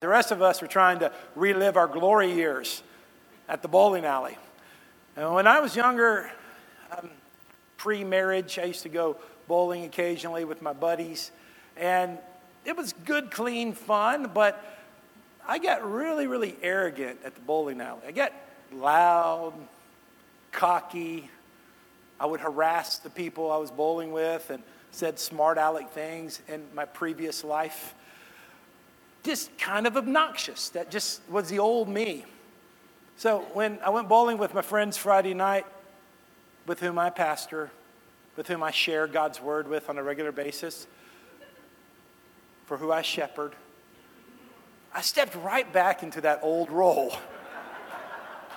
The rest of us were trying to relive our glory years at the bowling alley. And when I was younger, um, pre marriage, I used to go bowling occasionally with my buddies. And it was good, clean fun, but I got really, really arrogant at the bowling alley. I got loud, cocky. I would harass the people I was bowling with and said smart aleck things in my previous life. Just kind of obnoxious. That just was the old me. So when I went bowling with my friends Friday night, with whom I pastor, with whom I share God's word with on a regular basis, for who I shepherd, I stepped right back into that old role.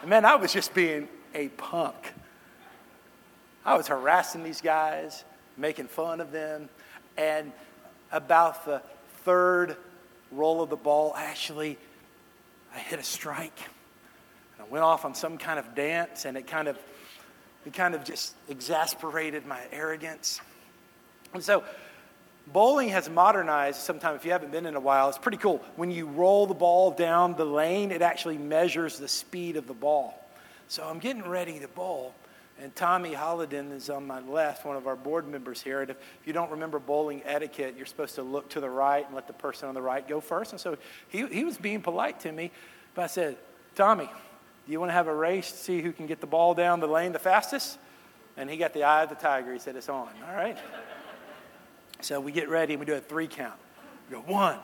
And man, I was just being a punk. I was harassing these guys, making fun of them, and about the third roll of the ball, actually, I hit a strike. And I went off on some kind of dance, and it kind of, it kind of just exasperated my arrogance. And so Bowling has modernized sometime if you haven't been in a while. It's pretty cool. When you roll the ball down the lane, it actually measures the speed of the ball. So I'm getting ready to bowl, and Tommy Hollidan is on my left, one of our board members here. And if you don't remember bowling etiquette, you're supposed to look to the right and let the person on the right go first. And so he, he was being polite to me, but I said, Tommy, do you want to have a race to see who can get the ball down the lane the fastest? And he got the eye of the tiger. He said, It's on. All right. So we get ready and we do a three count. We go one,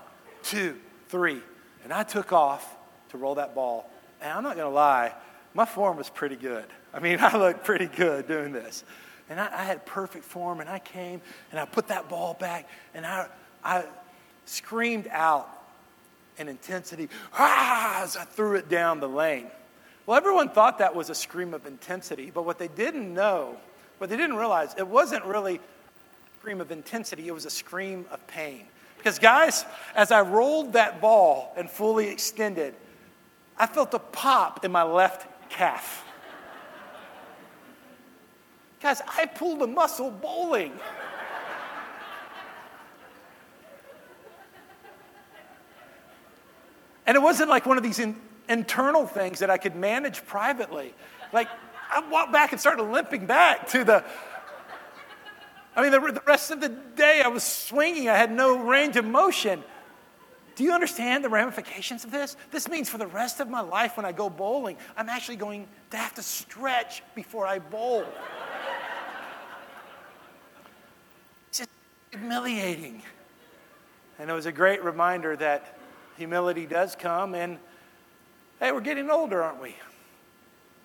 two, three. And I took off to roll that ball. And I'm not going to lie, my form was pretty good. I mean, I looked pretty good doing this. And I, I, had perfect form, and I came and I put that ball back, and I, I screamed out in intensity, ah, as I threw it down the lane. Well, everyone thought that was a scream of intensity, but what they didn't know, what they didn't realize, it wasn't really a scream of intensity, it was a scream of pain. Because, guys, as I rolled that ball and fully extended, I felt a pop in my left calf. Guys, I pulled a muscle bowling. And it wasn't like one of these in, internal things that I could manage privately. Like, I walked back and started limping back to the I mean, the, the rest of the day I was swinging, I had no range of motion. Do you understand the ramifications of this? This means for the rest of my life when I go bowling, I'm actually going to have to stretch before I bowl. It's just humiliating. And it was a great reminder that humility does come, and hey, we're getting older, aren't we?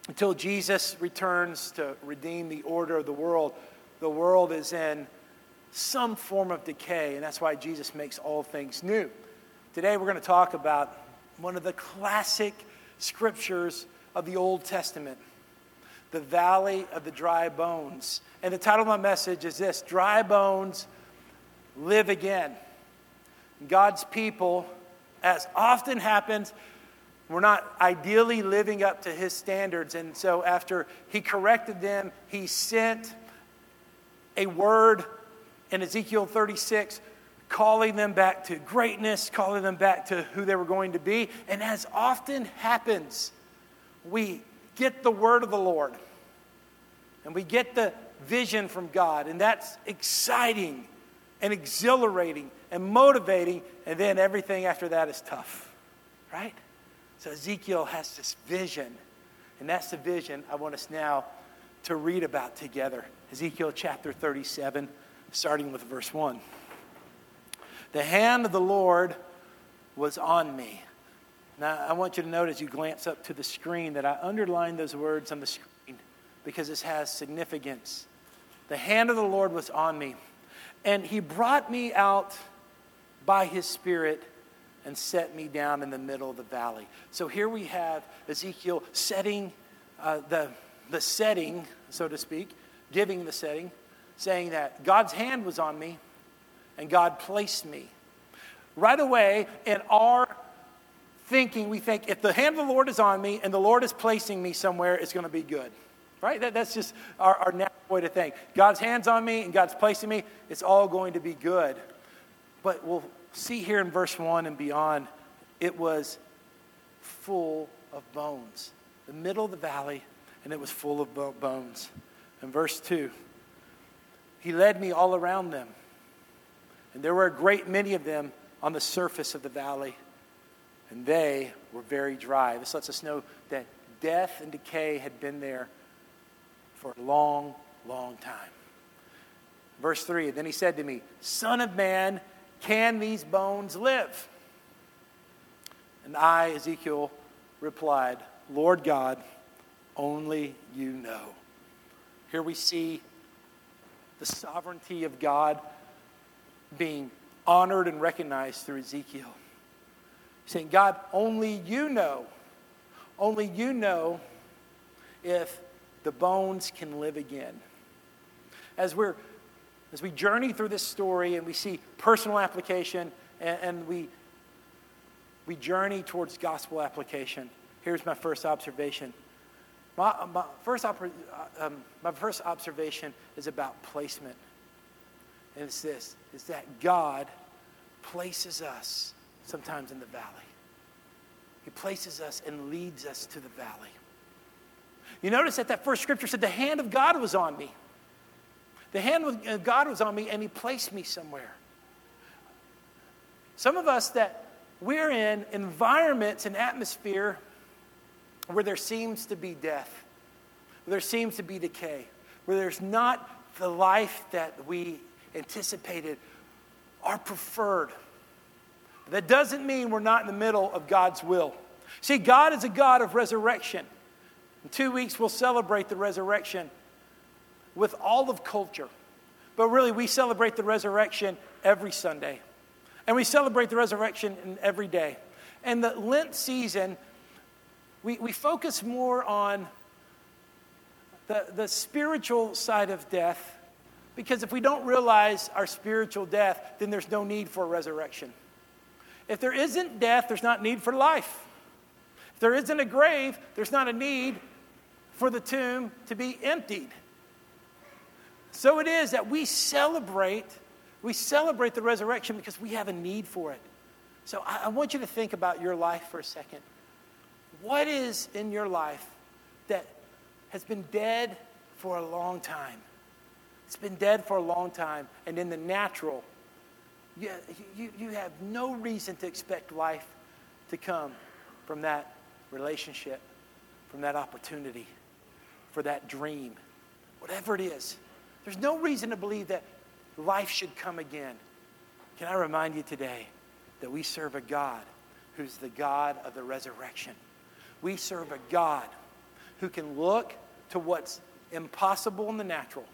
Until Jesus returns to redeem the order of the world, the world is in some form of decay, and that's why Jesus makes all things new. Today, we're going to talk about one of the classic scriptures of the Old Testament the valley of the dry bones. And the title of my message is this Dry Bones Live Again. God's people, as often happens, we're not ideally living up to his standards. And so, after he corrected them, he sent a word in Ezekiel 36 calling them back to greatness, calling them back to who they were going to be. And as often happens, we get the word of the Lord and we get the vision from God, and that's exciting and exhilarating and motivating, and then everything after that is tough, right? So Ezekiel has this vision, and that's the vision I want us now to read about together. Ezekiel chapter 37, starting with verse 1. The hand of the Lord was on me. Now, I want you to note as you glance up to the screen that I underlined those words on the screen because this has significance. The hand of the Lord was on me, and he brought me out by his Spirit and set me down in the middle of the valley. So here we have Ezekiel setting uh, the, the setting, so to speak, giving the setting, saying that God's hand was on me and God placed me. Right away, in our thinking, we think if the hand of the Lord is on me and the Lord is placing me somewhere, it's going to be good. Right? That, that's just our, our natural way to think. God's hand's on me and God's placing me, it's all going to be good. But we'll see here in verse 1 and beyond, it was full of bones. The middle of the valley, and it was full of bones. And verse 2 He led me all around them, and there were a great many of them on the surface of the valley, and they were very dry. This lets us know that death and decay had been there for a long, long time. Verse 3 Then he said to me, Son of man, can these bones live? And I, Ezekiel, replied, Lord God, only you know. Here we see the sovereignty of God being honored and recognized through Ezekiel. Saying, God, only you know, only you know if the bones can live again. As we're as we journey through this story and we see personal application and, and we we journey towards gospel application. Here's my first observation. My, my, first, uh, um, my first observation is about placement. And it's this, is that God places us sometimes in the valley. He places us and leads us to the valley. You notice that that first scripture said the hand of God was on me. The hand of uh, God was on me and he placed me somewhere. Some of us that we're in environments and atmosphere where there seems to be death, where there seems to be decay, where there's not the life that we anticipated or preferred. That doesn't mean we're not in the middle of God's will. See, God is a God of resurrection. In two weeks, we'll celebrate the resurrection with all of culture. But really, we celebrate the resurrection every Sunday. And we celebrate the resurrection in every day. And the Lent season, we, we focus more on the, the spiritual side of death because if we don't realize our spiritual death, then there's no need for a resurrection. If there isn't death, there's not need for life. If there isn't a grave, there's not a need for the tomb to be emptied. So it is that we celebrate we celebrate the resurrection because we have a need for it. So I, I want you to think about your life for a second. What is in your life that has been dead for a long time? It's been dead for a long time, and in the natural, you, you, you have no reason to expect life to come from that relationship, from that opportunity, for that dream, whatever it is. There's no reason to believe that life should come again. Can I remind you today that we serve a God who's the God of the resurrection? We serve a God who can look to what's impossible in the natural,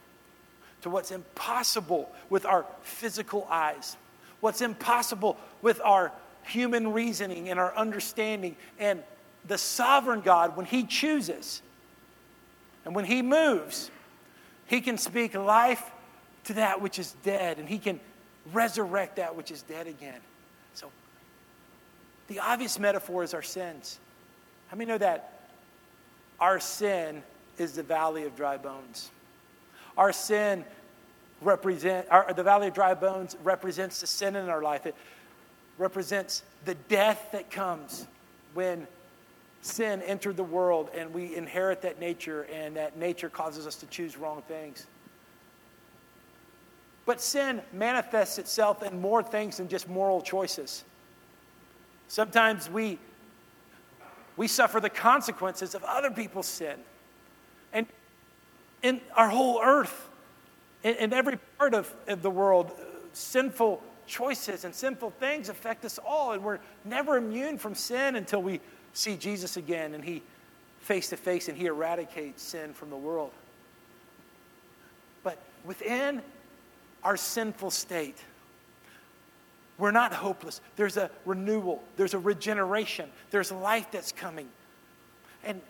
to what's impossible with our physical eyes, what's impossible with our human reasoning and our understanding, and the sovereign God, when He chooses and when He moves, He can speak life to that which is dead, and He can resurrect that which is dead again. So, the obvious metaphor is our sins. How many know that our sin is the valley of dry bones? Our sin represent our, the valley of dry bones represents the sin in our life. It represents the death that comes when sin entered the world and we inherit that nature, and that nature causes us to choose wrong things. But sin manifests itself in more things than just moral choices. Sometimes we, we suffer the consequences of other people's sin. And in our whole earth, in, in every part of, of the world, sinful choices and sinful things affect us all. And we're never immune from sin until we see Jesus again and He face to face and He eradicates sin from the world. But within our sinful state. We're not hopeless. There's a renewal, there's a regeneration, there's life that's coming. And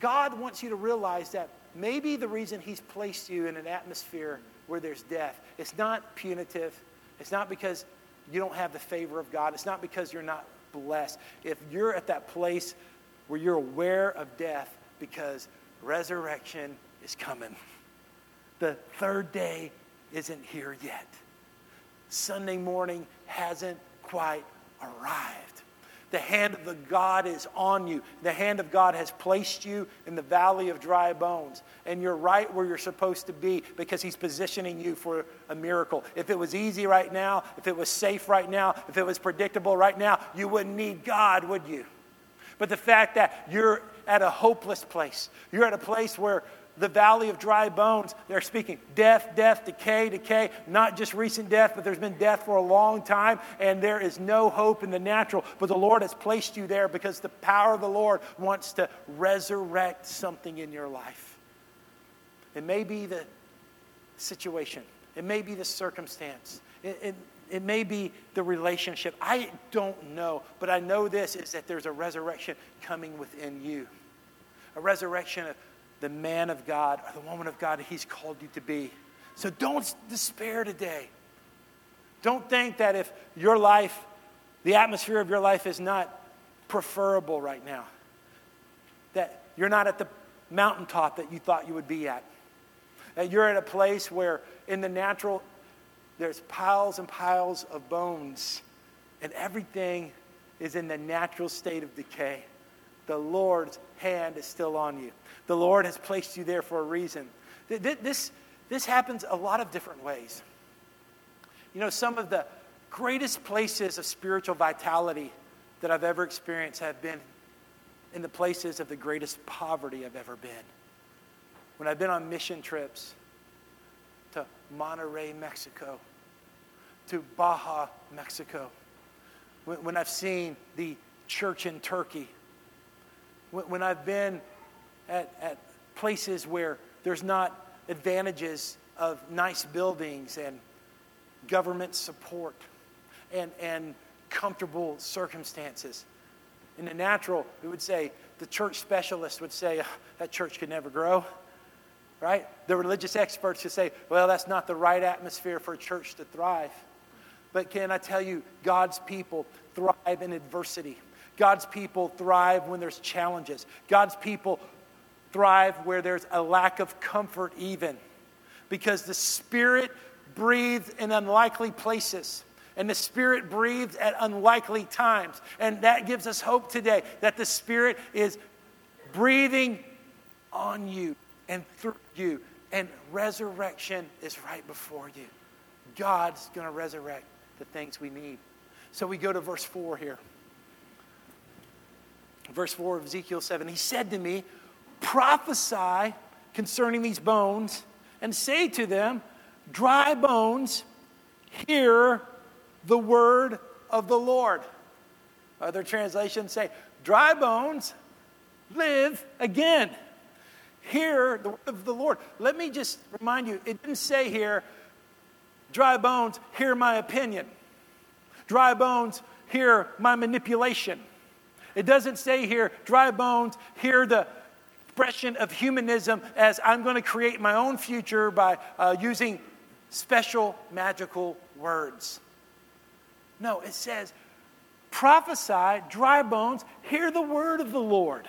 God wants you to realize that maybe the reason He's placed you in an atmosphere where there's death, it's not punitive. It's not because you don't have the favor of God. It's not because you're not blessed. If you're at that place where you're aware of death because resurrection is coming, the third day isn't here yet. Sunday morning hasn't quite arrived. The hand of the God is on you. The hand of God has placed you in the valley of dry bones. And you're right where you're supposed to be because He's positioning you for a miracle. If it was easy right now, if it was safe right now, if it was predictable right now, you wouldn't need God, would you? But the fact that you're at a hopeless place, you're at a place where the valley of dry bones. They're speaking death, death, decay, decay, not just recent death, but there's been death for a long time, and there is no hope in the natural. But the Lord has placed you there because the power of the Lord wants to resurrect something in your life. It may be the situation, it may be the circumstance, it, it, it may be the relationship. I don't know, but I know this is that there's a resurrection coming within you. A resurrection of the man of God or the woman of God He's called you to be. So don't despair today. Don't think that if your life, the atmosphere of your life is not preferable right now, that you're not at the mountaintop that you thought you would be at. That you're at a place where in the natural, there's piles and piles of bones, and everything is in the natural state of decay. The Lord's hand is still on you. The Lord has placed you there for a reason. This, this happens a lot of different ways. You know, some of the greatest places of spiritual vitality that I've ever experienced have been in the places of the greatest poverty I've ever been. When I've been on mission trips to Monterrey, Mexico, to Baja, Mexico, when I've seen the church in Turkey, when, I've been at, at places where there's not advantages of nice buildings and government support and, and comfortable circumstances. In the natural, we would say, the church specialist would say, that church could never grow, right? The religious experts would say, well, that's not the right atmosphere for a church to thrive. But can I tell you, God's people thrive in adversity. God's people thrive when there's challenges. God's people thrive where there's a lack of comfort, even because the Spirit breathes in unlikely places. And the Spirit breathes at unlikely times. And that gives us hope today that the Spirit is breathing on you and through you. And resurrection is right before you. God's going to resurrect the things we need. So we go to verse 4 here. Verse 4 of Ezekiel 7 He said to me, prophesy concerning these bones and say to them, Dry bones, hear the word of the Lord. Other translations say, Dry bones, live again. Hear the word of the Lord. Let me just remind you, it didn't say here, Dry bones, hear my opinion. Dry bones, hear my manipulation. It doesn't say here, dry bones, hear the expression of humanism as I'm going to create my own future by uh, using special magical words. No, it says, prophesy, dry bones, hear the word of the Lord.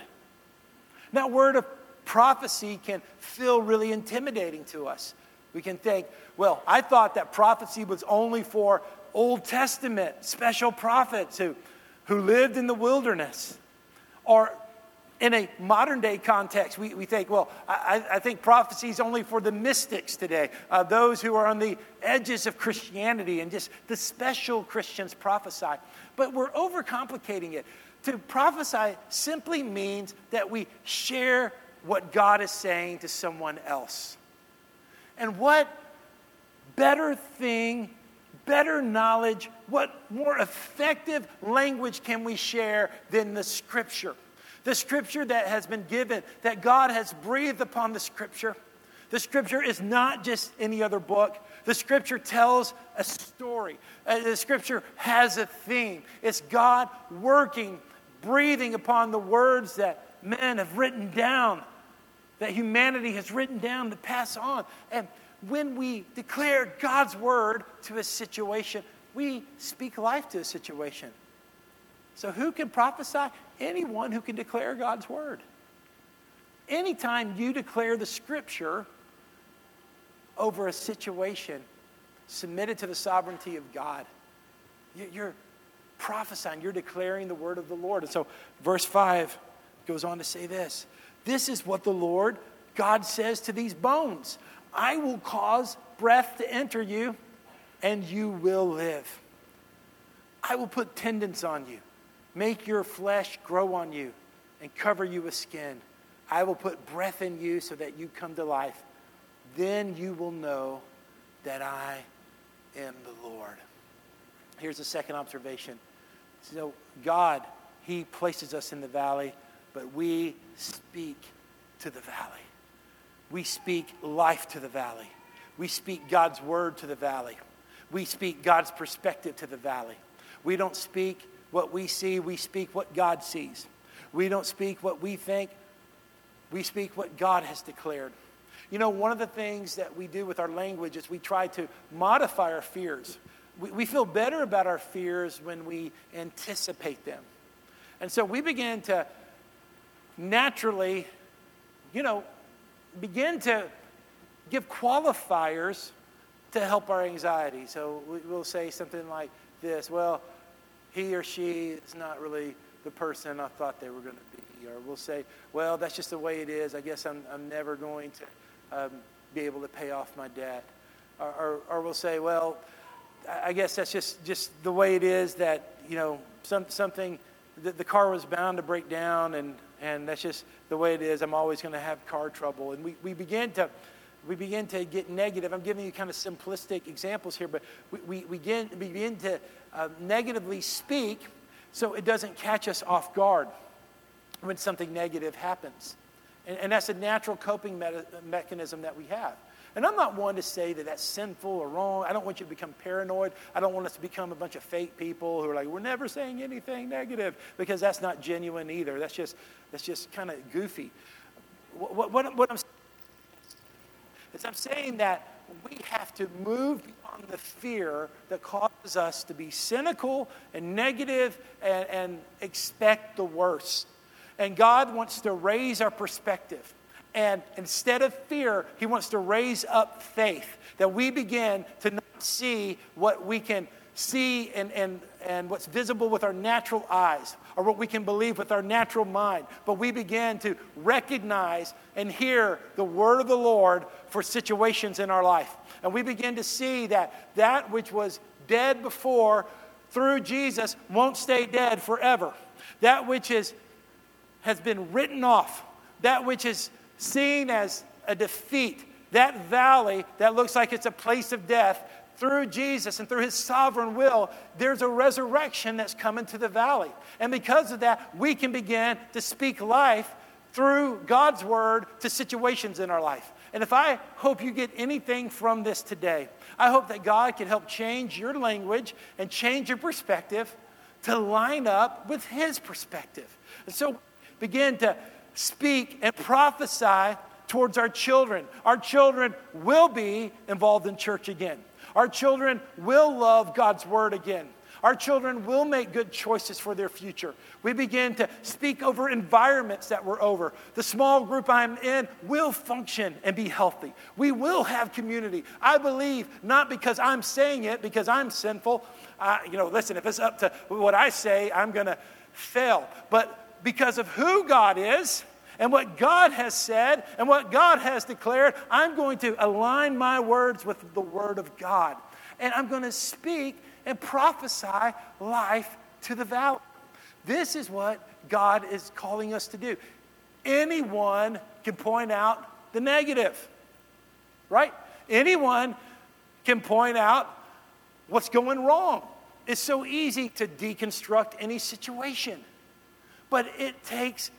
That word of prophecy can feel really intimidating to us. We can think, well, I thought that prophecy was only for Old Testament special prophets who, who lived in the wilderness. Or in a modern day context, we, we think, well, I, I think prophecy is only for the mystics today, uh, those who are on the edges of Christianity and just the special Christians prophesy. But we're overcomplicating it. To prophesy simply means that we share what God is saying to someone else. And what better thing, better knowledge, what more effective language can we share than the scripture? The scripture that has been given, that God has breathed upon the scripture. The scripture is not just any other book. The scripture tells a story. Uh, the scripture has a theme. It's God working, breathing upon the words that men have written down, that humanity has written down to pass on. And when we declare God's word to a situation, we speak life to a situation. So, who can prophesy? Anyone who can declare God's word. Anytime you declare the scripture over a situation submitted to the sovereignty of God, you're, prophesying, you're declaring the word of the Lord. And so, verse 5 goes on to say this This is what the Lord God says to these bones I will cause breath to enter you, and you will live. I will put tendons on you, make your flesh grow on you, and cover you with skin. I will put breath in you so that you come to life. Then you will know that I am the Lord. Here's the second observation. So, God, He places us in the valley, but we speak to the valley. We speak life to the valley. We speak God's word to the valley. We speak God's perspective to the valley. We don't speak what we see, we speak what God sees. We don't speak what we think, we speak what God has declared. You know, one of the things that we do with our language is we try to modify our fears. We, we feel better about our fears when we anticipate them. And so we begin to naturally, you know, begin to give qualifiers to help our anxiety. So we'll say something like this Well, he or she is not really the person I thought they were going to be. Or we'll say, Well, that's just the way it is. I guess I'm, I'm never going to um, be able to pay off my debt. Or, or, or we'll say, Well, I guess that's just, just the way it is that, you know, some, something, the, the car was bound to break down, and, and that's just the way it is. I'm always going to have car trouble. And we, we begin to we begin to get negative. I'm giving you kind of simplistic examples here, but we, we, begin, begin to uh, negatively speak so it doesn't catch us off guard when something negative happens. And, and that's a natural coping me- mechanism that we have. And I'm not one to say that that's sinful or wrong. I don't want you to become paranoid. I don't want us to become a bunch of fake people who are like, we're never saying anything negative, because that's not genuine either. That's just, that's just kind of goofy. What, what, what I'm saying is I'm saying that we have to move beyond the fear that causes us to be cynical and negative and, and expect the worst. And God wants to raise our perspective. And instead of fear, he wants to raise up faith that we begin to not see what we can see and, and, and what's visible with our natural eyes or what we can believe with our natural mind, but we begin to recognize and hear the word of the Lord for situations in our life. And we begin to see that that which was dead before through Jesus won't stay dead forever. That which is, has been written off, that which is seen as a defeat, that valley that looks like it's a place of death, through Jesus and through his sovereign will, there's a resurrection that's coming to the valley. And because of that, we can begin to speak life through God's word to situations in our life. And if I hope you get anything from this today, I hope that God can help change your language and change your perspective to line up with his perspective. And so begin to speak and prophesy towards our children. Our children will be involved in church again. Our children will love God's word again. Our children will make good choices for their future. We begin to speak over environments that we're over. The small group I'm in will function and be healthy. We will have community. I believe not because I'm saying it, because I'm sinful. You know, listen, if it's up to what I say, I'm going to fail. But because of who God is and what God has said and what God has declared, I'm going to align my words with the Word of God. And I'm going to speak and prophesy life to the valley. This is what God is calling us to do. Anyone can point out the negative, right? Anyone can point out what's going wrong. It's so easy to deconstruct any situation. But it takes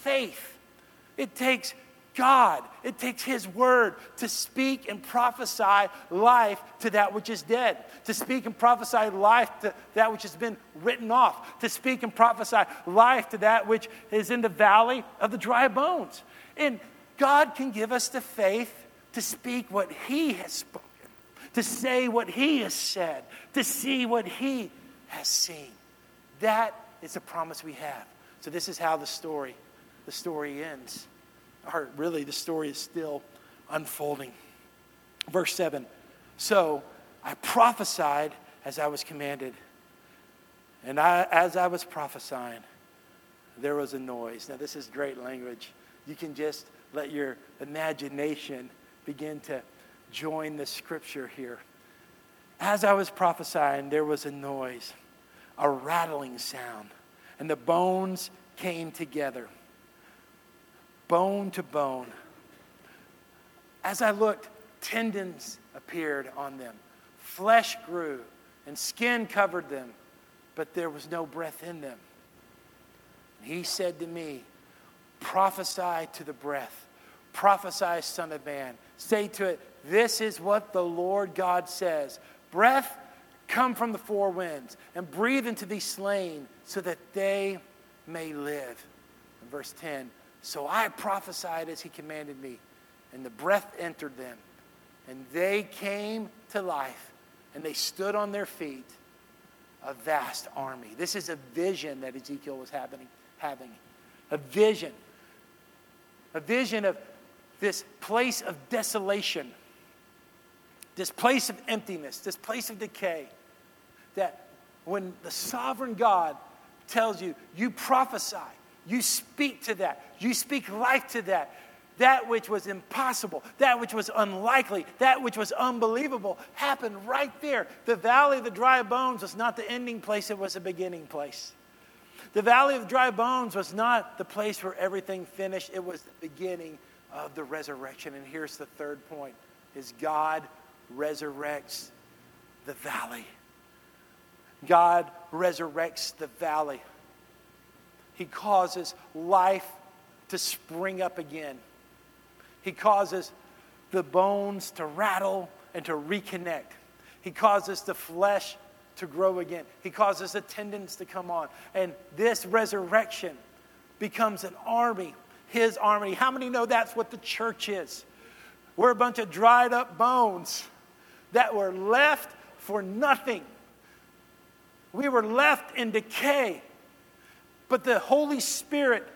faith. It takes God. It takes His word to speak and prophesy life to that which is dead, to speak and prophesy life to that which has been written off, to speak and prophesy life to that which is in the valley of the dry bones. And God can give us the faith to speak what He has spoken, to say what He has said, to see what He has seen. That is a promise we have. So this is how the story, the story ends. Or really, the story is still unfolding. Verse 7. So I prophesied as I was commanded. And I, as I was prophesying, there was a noise. Now, this is great language. You can just let your imagination begin to join the scripture here. As I was prophesying, there was a noise, a rattling sound, and the bones came together, bone to bone. As I looked, tendons appeared on them, flesh grew, and skin covered them, but there was no breath in them. He said to me, Prophesy to the breath, prophesy, Son of Man. Say to it, This is what the Lord God says. Breath, come from the four winds and breathe into these slain so that they may live. In verse 10, so I prophesied as he commanded me, and the breath entered them, and they came to life, and they stood on their feet, a vast army. This is a vision that Ezekiel was having, having. A vision. A vision of this place of desolation, this place of emptiness, this place of decay. That when the sovereign God tells you, you prophesy, you speak to that, you speak life to that. That which was impossible, that which was unlikely, that which was unbelievable happened right there. The valley of the dry bones was not the ending place, it was a beginning place. The valley of dry bones was not the place where everything finished, it was the beginning of the resurrection. And here's the third point is God resurrects the valley. God resurrects the valley. He causes life to spring up again. He causes the bones to rattle and to reconnect. He causes the flesh to grow again. He causes the tendons to come on. And this resurrection becomes an army, his army. How many know that's what the church is? We're a bunch of dried up bones that were left for nothing. We were left in decay. But the Holy Spirit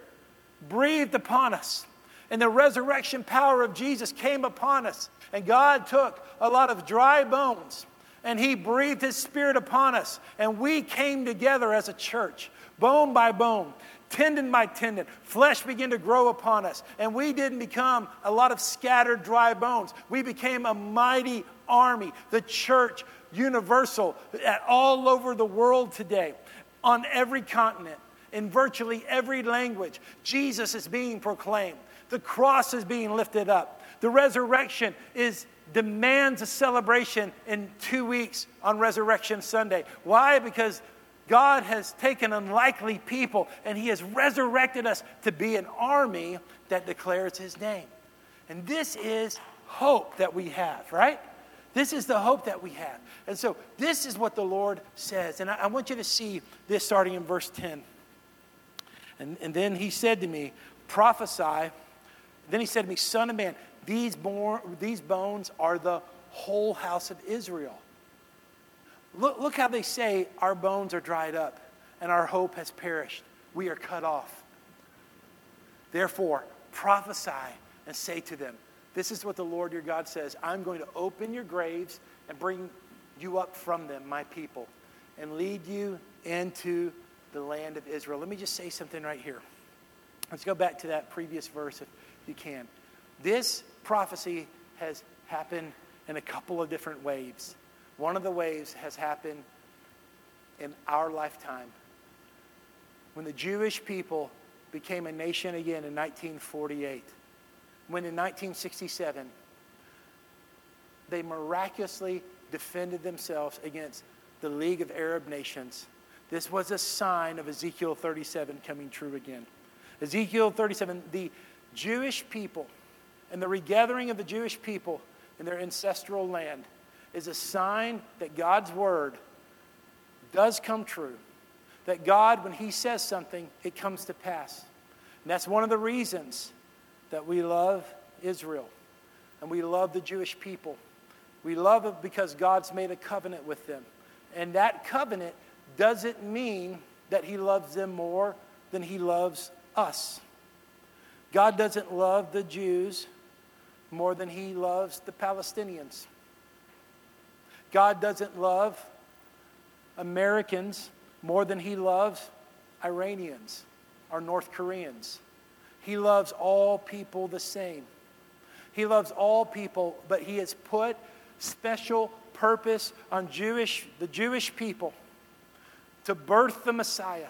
breathed upon us, and the resurrection power of Jesus came upon us. And God took a lot of dry bones and He breathed His Spirit upon us, and we came together as a church, bone by bone. Tendon by tendon, flesh began to grow upon us, and we didn't become a lot of scattered dry bones. We became a mighty army, the church universal, at all over the world today, on every continent, in virtually every language. Jesus is being proclaimed. The cross is being lifted up. The resurrection is demands a celebration in two weeks on Resurrection Sunday. Why? Because God has taken unlikely people and He has resurrected us to be an army that declares His name. And this is hope that we have, right? This is the hope that we have. And so, this is what the Lord says. And I, I want you to see this starting in verse 10. And, and then He said to me, Prophesy. Then He said to me, Son of man, these, these bones are the whole house of Israel. Look, look how they say, Our bones are dried up and our hope has perished. We are cut off. Therefore, prophesy and say to them, This is what the Lord your God says I'm going to open your graves and bring you up from them, my people, and lead you into the land of Israel. Let me just say something right here. Let's go back to that previous verse if you can. This prophecy has happened in a couple of different waves. One of the waves has happened in our lifetime. When the Jewish people became a nation again in 1948, when in 1967 they miraculously defended themselves against the League of Arab Nations. This was a sign of Ezekiel 37 coming true again. Ezekiel 37, the Jewish people and the regathering of the Jewish people in their ancestral land is a sign that God's word does come true. That God, when He says something, it comes to pass. And that's one of the reasons that we love Israel and we love the Jewish people. We love it because God's made a covenant with them. And that covenant doesn't mean that He loves them more than He loves us. God doesn't love the Jews more than he loves the Palestinians. God doesn't love Americans more than he loves Iranians or North Koreans. He loves all people the same. He loves all people, but he has put special purpose on Jewish, the Jewish people to birth the Messiah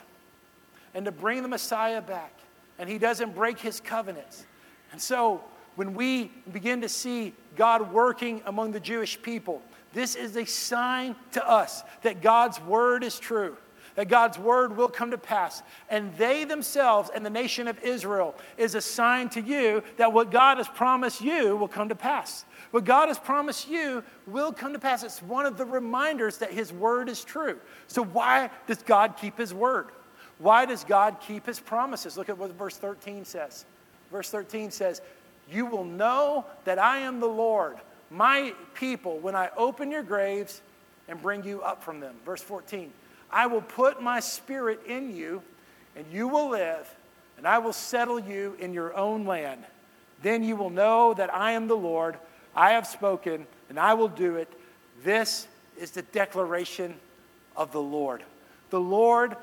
and to bring the Messiah back. And he doesn't break his covenants. And so when we begin to see God working among the Jewish people, this is a sign to us that God's word is true, that God's word will come to pass. And they themselves and the nation of Israel is a sign to you that what God has promised you will come to pass. What God has promised you will come to pass. It's one of the reminders that His word is true. So, why does God keep His word? Why does God keep His promises? Look at what verse 13 says. Verse 13 says, You will know that I am the Lord my people when I open your graves and bring you up from them. Verse 14 I will put my spirit in you, and you will live, and I will settle you in your own land. Then you will know that I am the Lord. I have spoken, and I will do it. This is the declaration of the Lord. The Lord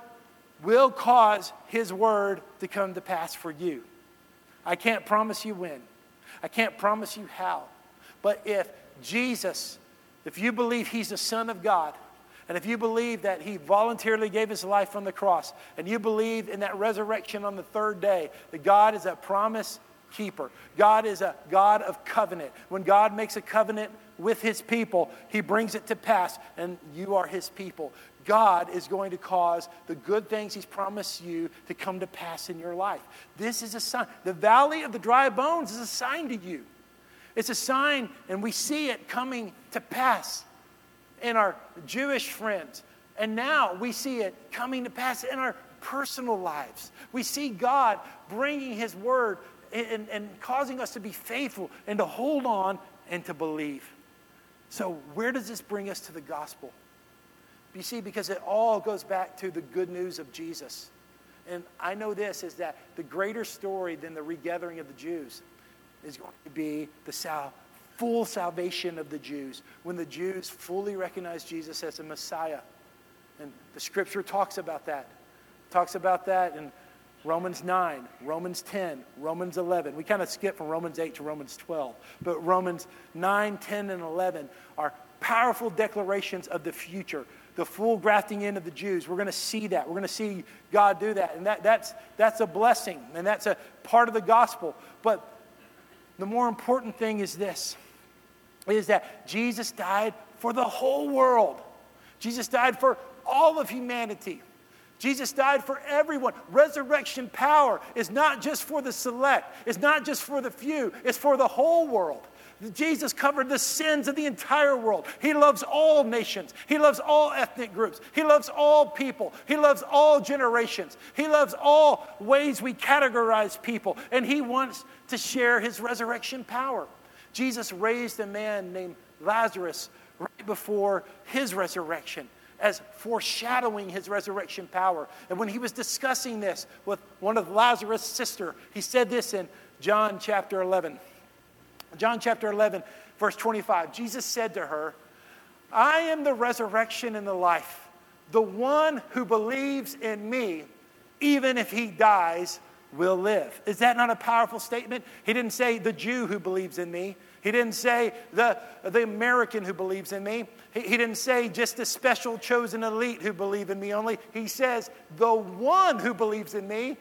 will cause his word to come to pass for you. I can't promise you when. I can't promise you how. But if Jesus, if you believe he's the Son of God, and if you believe that he voluntarily gave his life on the cross, and you believe in that resurrection on the third day, that God is a promise keeper, God is a God of covenant. When God makes a covenant with his people, he brings it to pass, and you are his people. God is going to cause the good things he's promised you to come to pass in your life. This is a sign. The valley of the dry bones is a sign to you. It's a sign, and we see it coming to pass in our Jewish friends. And now we see it coming to pass in our personal lives. We see God bringing His word and, and, causing us to be faithful and to hold on and to believe. So, where does this bring us to the gospel? You see, because it all goes back to the good news of Jesus. And I know this is that the greater story than the regathering of the Jews is going to be the sal- full salvation of the Jews when the Jews fully recognize Jesus as a Messiah. And the scripture talks about that. Talks about that in Romans 9, Romans 10, Romans 11. We kind of skip from Romans 8 to Romans 12. But Romans 9, 10, and 11 are powerful declarations of the future, the full grafting in of the Jews. We're going to see that. We're going to see God do that. And that, that's, that's a blessing, and that's a part of the gospel. But the more important thing is this is that Jesus died for the whole world. Jesus died for all of humanity. Jesus died for everyone. Resurrection power is not just for the select, it's not just for the few, it's for the whole world. Jesus covered the sins of the entire world. He loves all nations. He loves all ethnic groups. He loves all people. He loves all generations. He loves all ways we categorize people. And He wants to share His resurrection power. Jesus raised a man named Lazarus right before His resurrection as foreshadowing his resurrection power. And when he was discussing this with one of Lazarus' sister, he said this in John chapter 11. John chapter 11, verse 25, Jesus said to her, I am the resurrection and the life. The one who believes in me, even if he dies, will live. Is that not a powerful statement? He didn't say the Jew who believes in me. He didn't say the, the American who believes in me. He, he didn't say just the special chosen elite who believe in me only. He says the one who believes in me,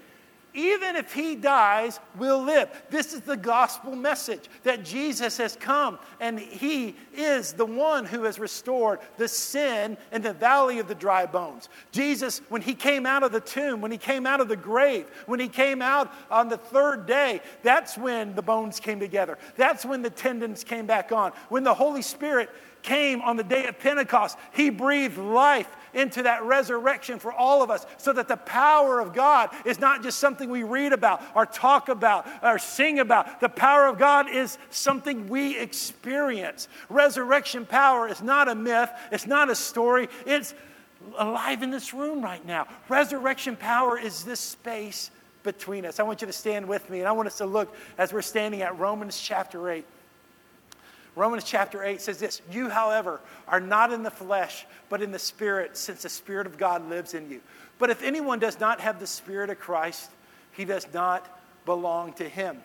even if he dies, we'll live. This is the gospel message that Jesus has come and he is the one who has restored the sin in the valley of the dry bones. Jesus, when he came out of the tomb, when he came out of the grave, when he came out on the third day, that's when the bones came together. That's when the tendons came back on. When the Holy Spirit came on the day of Pentecost, he breathed life into that resurrection for all of us so that the power of God is not just something we read about or talk about or sing about. The power of God is something we experience. Resurrection power is not a myth, it's not a story, it's alive in this room right now. Resurrection power is this space between us. I want you to stand with me and I want us to look as we're standing at Romans chapter 8. Romans chapter 8 says this You, however, are not in the flesh, but in the Spirit, since the Spirit of God lives in you. But if anyone does not have the Spirit of Christ, he does not belong to him.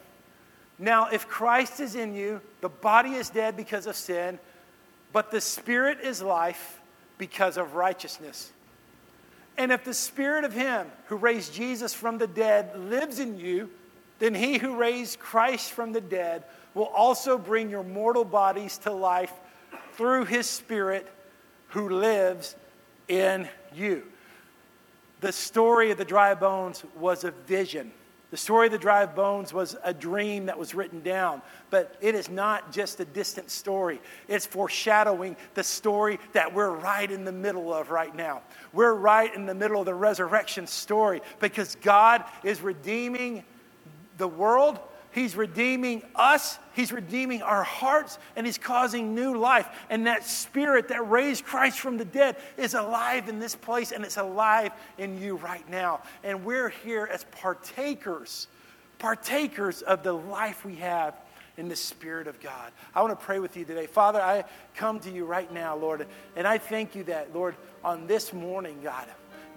Now, if Christ is in you, the body is dead because of sin, but the Spirit is life because of righteousness. And if the Spirit of Him who raised Jesus from the dead lives in you, then He who raised Christ from the dead will also bring your mortal bodies to life through His Spirit who lives in you. The story of the dry bones was a vision. The story of the dry bones was a dream that was written down, but it is not just a distant story. It's foreshadowing the story that we're right in the middle of right now. We're right in the middle of the resurrection story because God is redeeming the world He's redeeming us, He's redeeming our hearts, and He's causing new life. And that spirit that raised Christ from the dead is alive in this place, and it's alive in you right now. And we're here as partakers, partakers of the life we have in the Spirit of God. I want to pray with you today. Father, I come to you right now, Lord, and I thank you that, Lord, on this morning, God,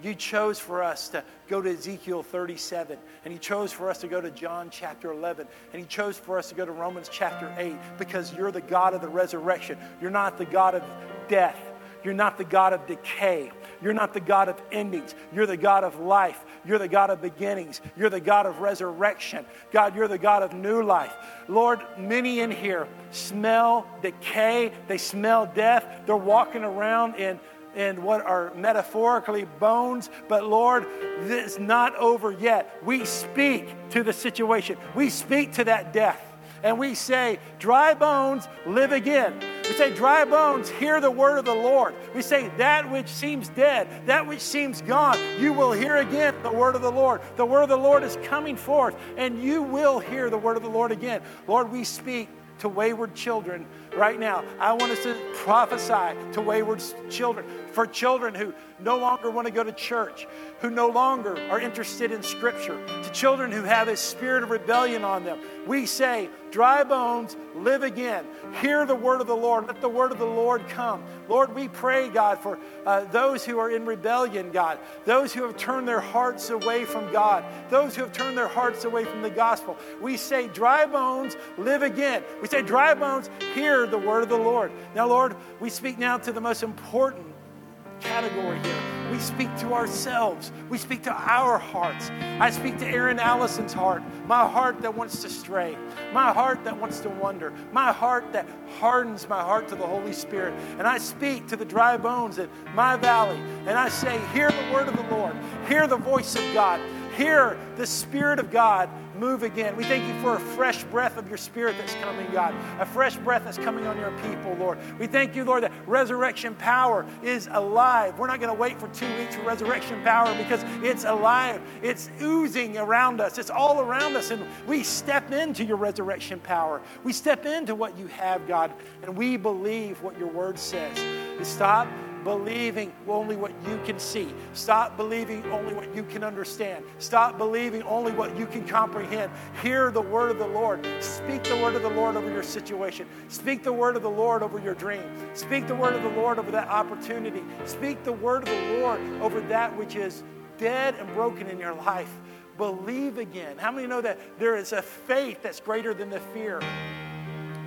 you chose for us to go to Ezekiel 37, and you chose for us to go to John chapter 11, and you chose for us to go to Romans chapter 8 because you're the God of the resurrection. You're not the God of death. You're not the God of decay. You're not the God of endings. You're the God of life. You're the God of beginnings. You're the God of resurrection. God, you're the God of new life. Lord, many in here smell decay. They smell death. They're walking around in and what are metaphorically bones. But Lord, is not over yet. We speak to the situation, we speak to that death. And we say, dry bones, live again. We say, dry bones, hear the word of the Lord. We say, that which seems dead, that which seems gone, you will hear again the word of the Lord. The word of the Lord is coming forth, and you will hear the word of the Lord again. Lord, we speak to wayward children right now. I want us to prophesy to wayward children, for children who no longer want to go to church, who no longer are interested in Scripture, to children who have a spirit of rebellion on them. We say, Dry bones, live again. Hear the word of the Lord. Let the word of the Lord come. Lord, we pray, God, for uh, those who are in rebellion, God, those who have turned their hearts away from God, those who have turned their hearts away from the gospel. We say, Dry bones, live again. We say, Dry bones, hear the word of the Lord. Now, Lord, we speak now to the most important category here. We speak to ourselves. We speak to our hearts. I speak to Aaron Allison's heart, my heart that wants to stray, my heart that wants to wonder, my heart that hardens my heart to the Holy Spirit. And I speak to the dry bones in my valley, and I say, Hear the word of the Lord, hear the voice of God, hear the Spirit of God move again. We thank you for a fresh breath of your spirit that's coming, God. A fresh breath that's coming on your people, Lord. We thank you, Lord, that resurrection power is alive. We're not going to wait for two weeks for resurrection power because it's alive. It's oozing around us, it's all around us. And we step into your resurrection power. We step into what you have, God, and we believe what your word says. stop believing only what you can see. Stop believing only what you can understand. Stop believing only what you can comprehend. Hear the word of the Lord. Speak the word of the Lord over your situation. Speak the word of the Lord over your dream. Speak the word of the Lord over that opportunity. Speak the word of the Lord over that which is dead and broken in your life. Believe again. How many know that there is a faith that's greater than the fear?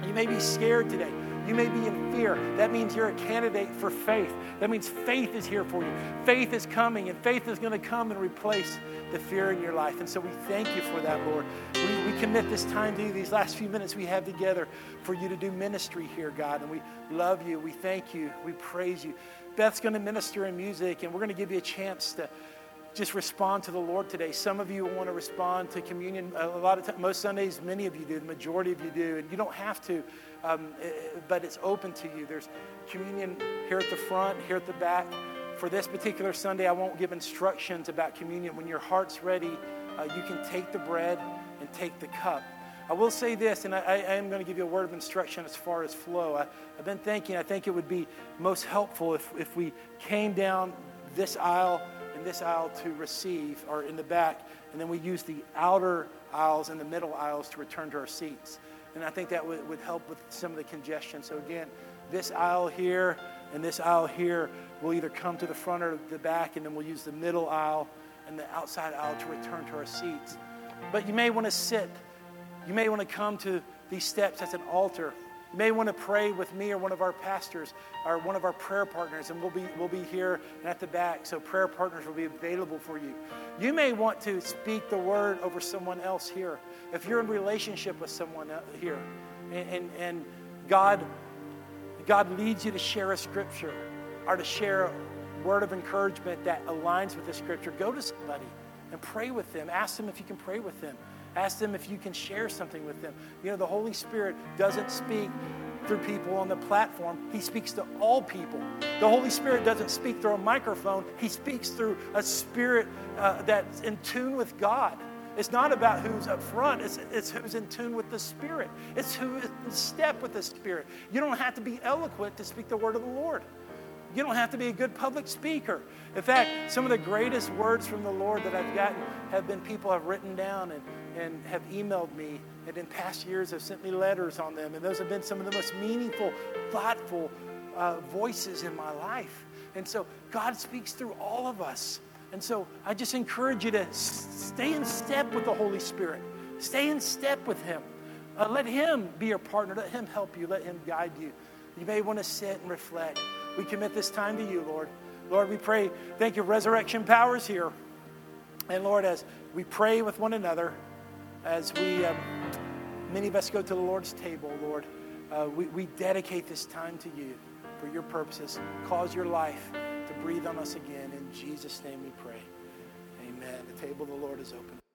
You may be scared today. You may be in fear. That means you're a candidate for faith. That means faith is here for you. Faith is coming, and faith is going to come and replace the fear in your life. And so we thank you for that, Lord. We, we commit this time to you, these last few minutes we have together for you to do ministry here, God. And we love you. We thank you. We praise you. Beth's going to minister in music, and we're going to give you a chance to just respond to the Lord today. Some of you want to respond to communion. A lot of times, most Sundays, many of you do. The majority of you do, and you don't have to um, but it's open to you. There's communion here at the front, here at the back. For this particular Sunday, I won't give instructions about communion. When your heart's ready, uh, you can take the bread and take the cup. I will say this, and I, I am going to give you a word of instruction as far as flow. I, have been thinking, I think it would be most helpful if, if we came down this aisle and this aisle to receive, or in the back, and then we use the outer aisles and the middle aisles to return to our seats. And I think that would, would help with some of the congestion. So, again, this aisle here and this aisle here will either come to the front or the back, and then we'll use the middle aisle and the outside aisle to return to our seats. But you may want to sit. You may want to come to these steps as an altar. You may want to pray with me or one of our pastors or one of our prayer partners, and we'll be, we'll be here and at the back, so prayer partners will be available for you. You may want to speak the word over someone else here. If you're in relationship with someone here, and, and, and God, God leads you to share a scripture or to share a word of encouragement that aligns with the scripture, go to somebody and pray with them. Ask them if you can pray with them. Ask them if you can share something with them. You know, the Holy Spirit doesn't speak through people on the platform, He speaks to all people. The Holy Spirit doesn't speak through a microphone, He speaks through a spirit uh, that's in tune with God. It's not about who's up front, it's, it's who's in tune with the Spirit. It's who is in step with the Spirit. You don't have to be eloquent to speak the word of the Lord. You don't have to be a good public speaker. In fact, some of the greatest words from the Lord that I've gotten have been people have written down and, and have emailed me, and in past years have sent me letters on them. And those have been some of the most meaningful, thoughtful uh, voices in my life. And so God speaks through all of us. And so I just encourage you to stay in step with the Holy Spirit, stay in step with Him. Uh, let Him be your partner, let Him help you, let Him guide you. You may want to sit and reflect. We commit this time to you, Lord. Lord, we pray, thank you, resurrection powers here. And Lord, as we pray with one another, as we, um, many of us go to the Lord's table, Lord, uh, we, we dedicate this time to you for your purposes. Cause your life to breathe on us again. In Jesus' name we pray. Amen. The table of the Lord is open.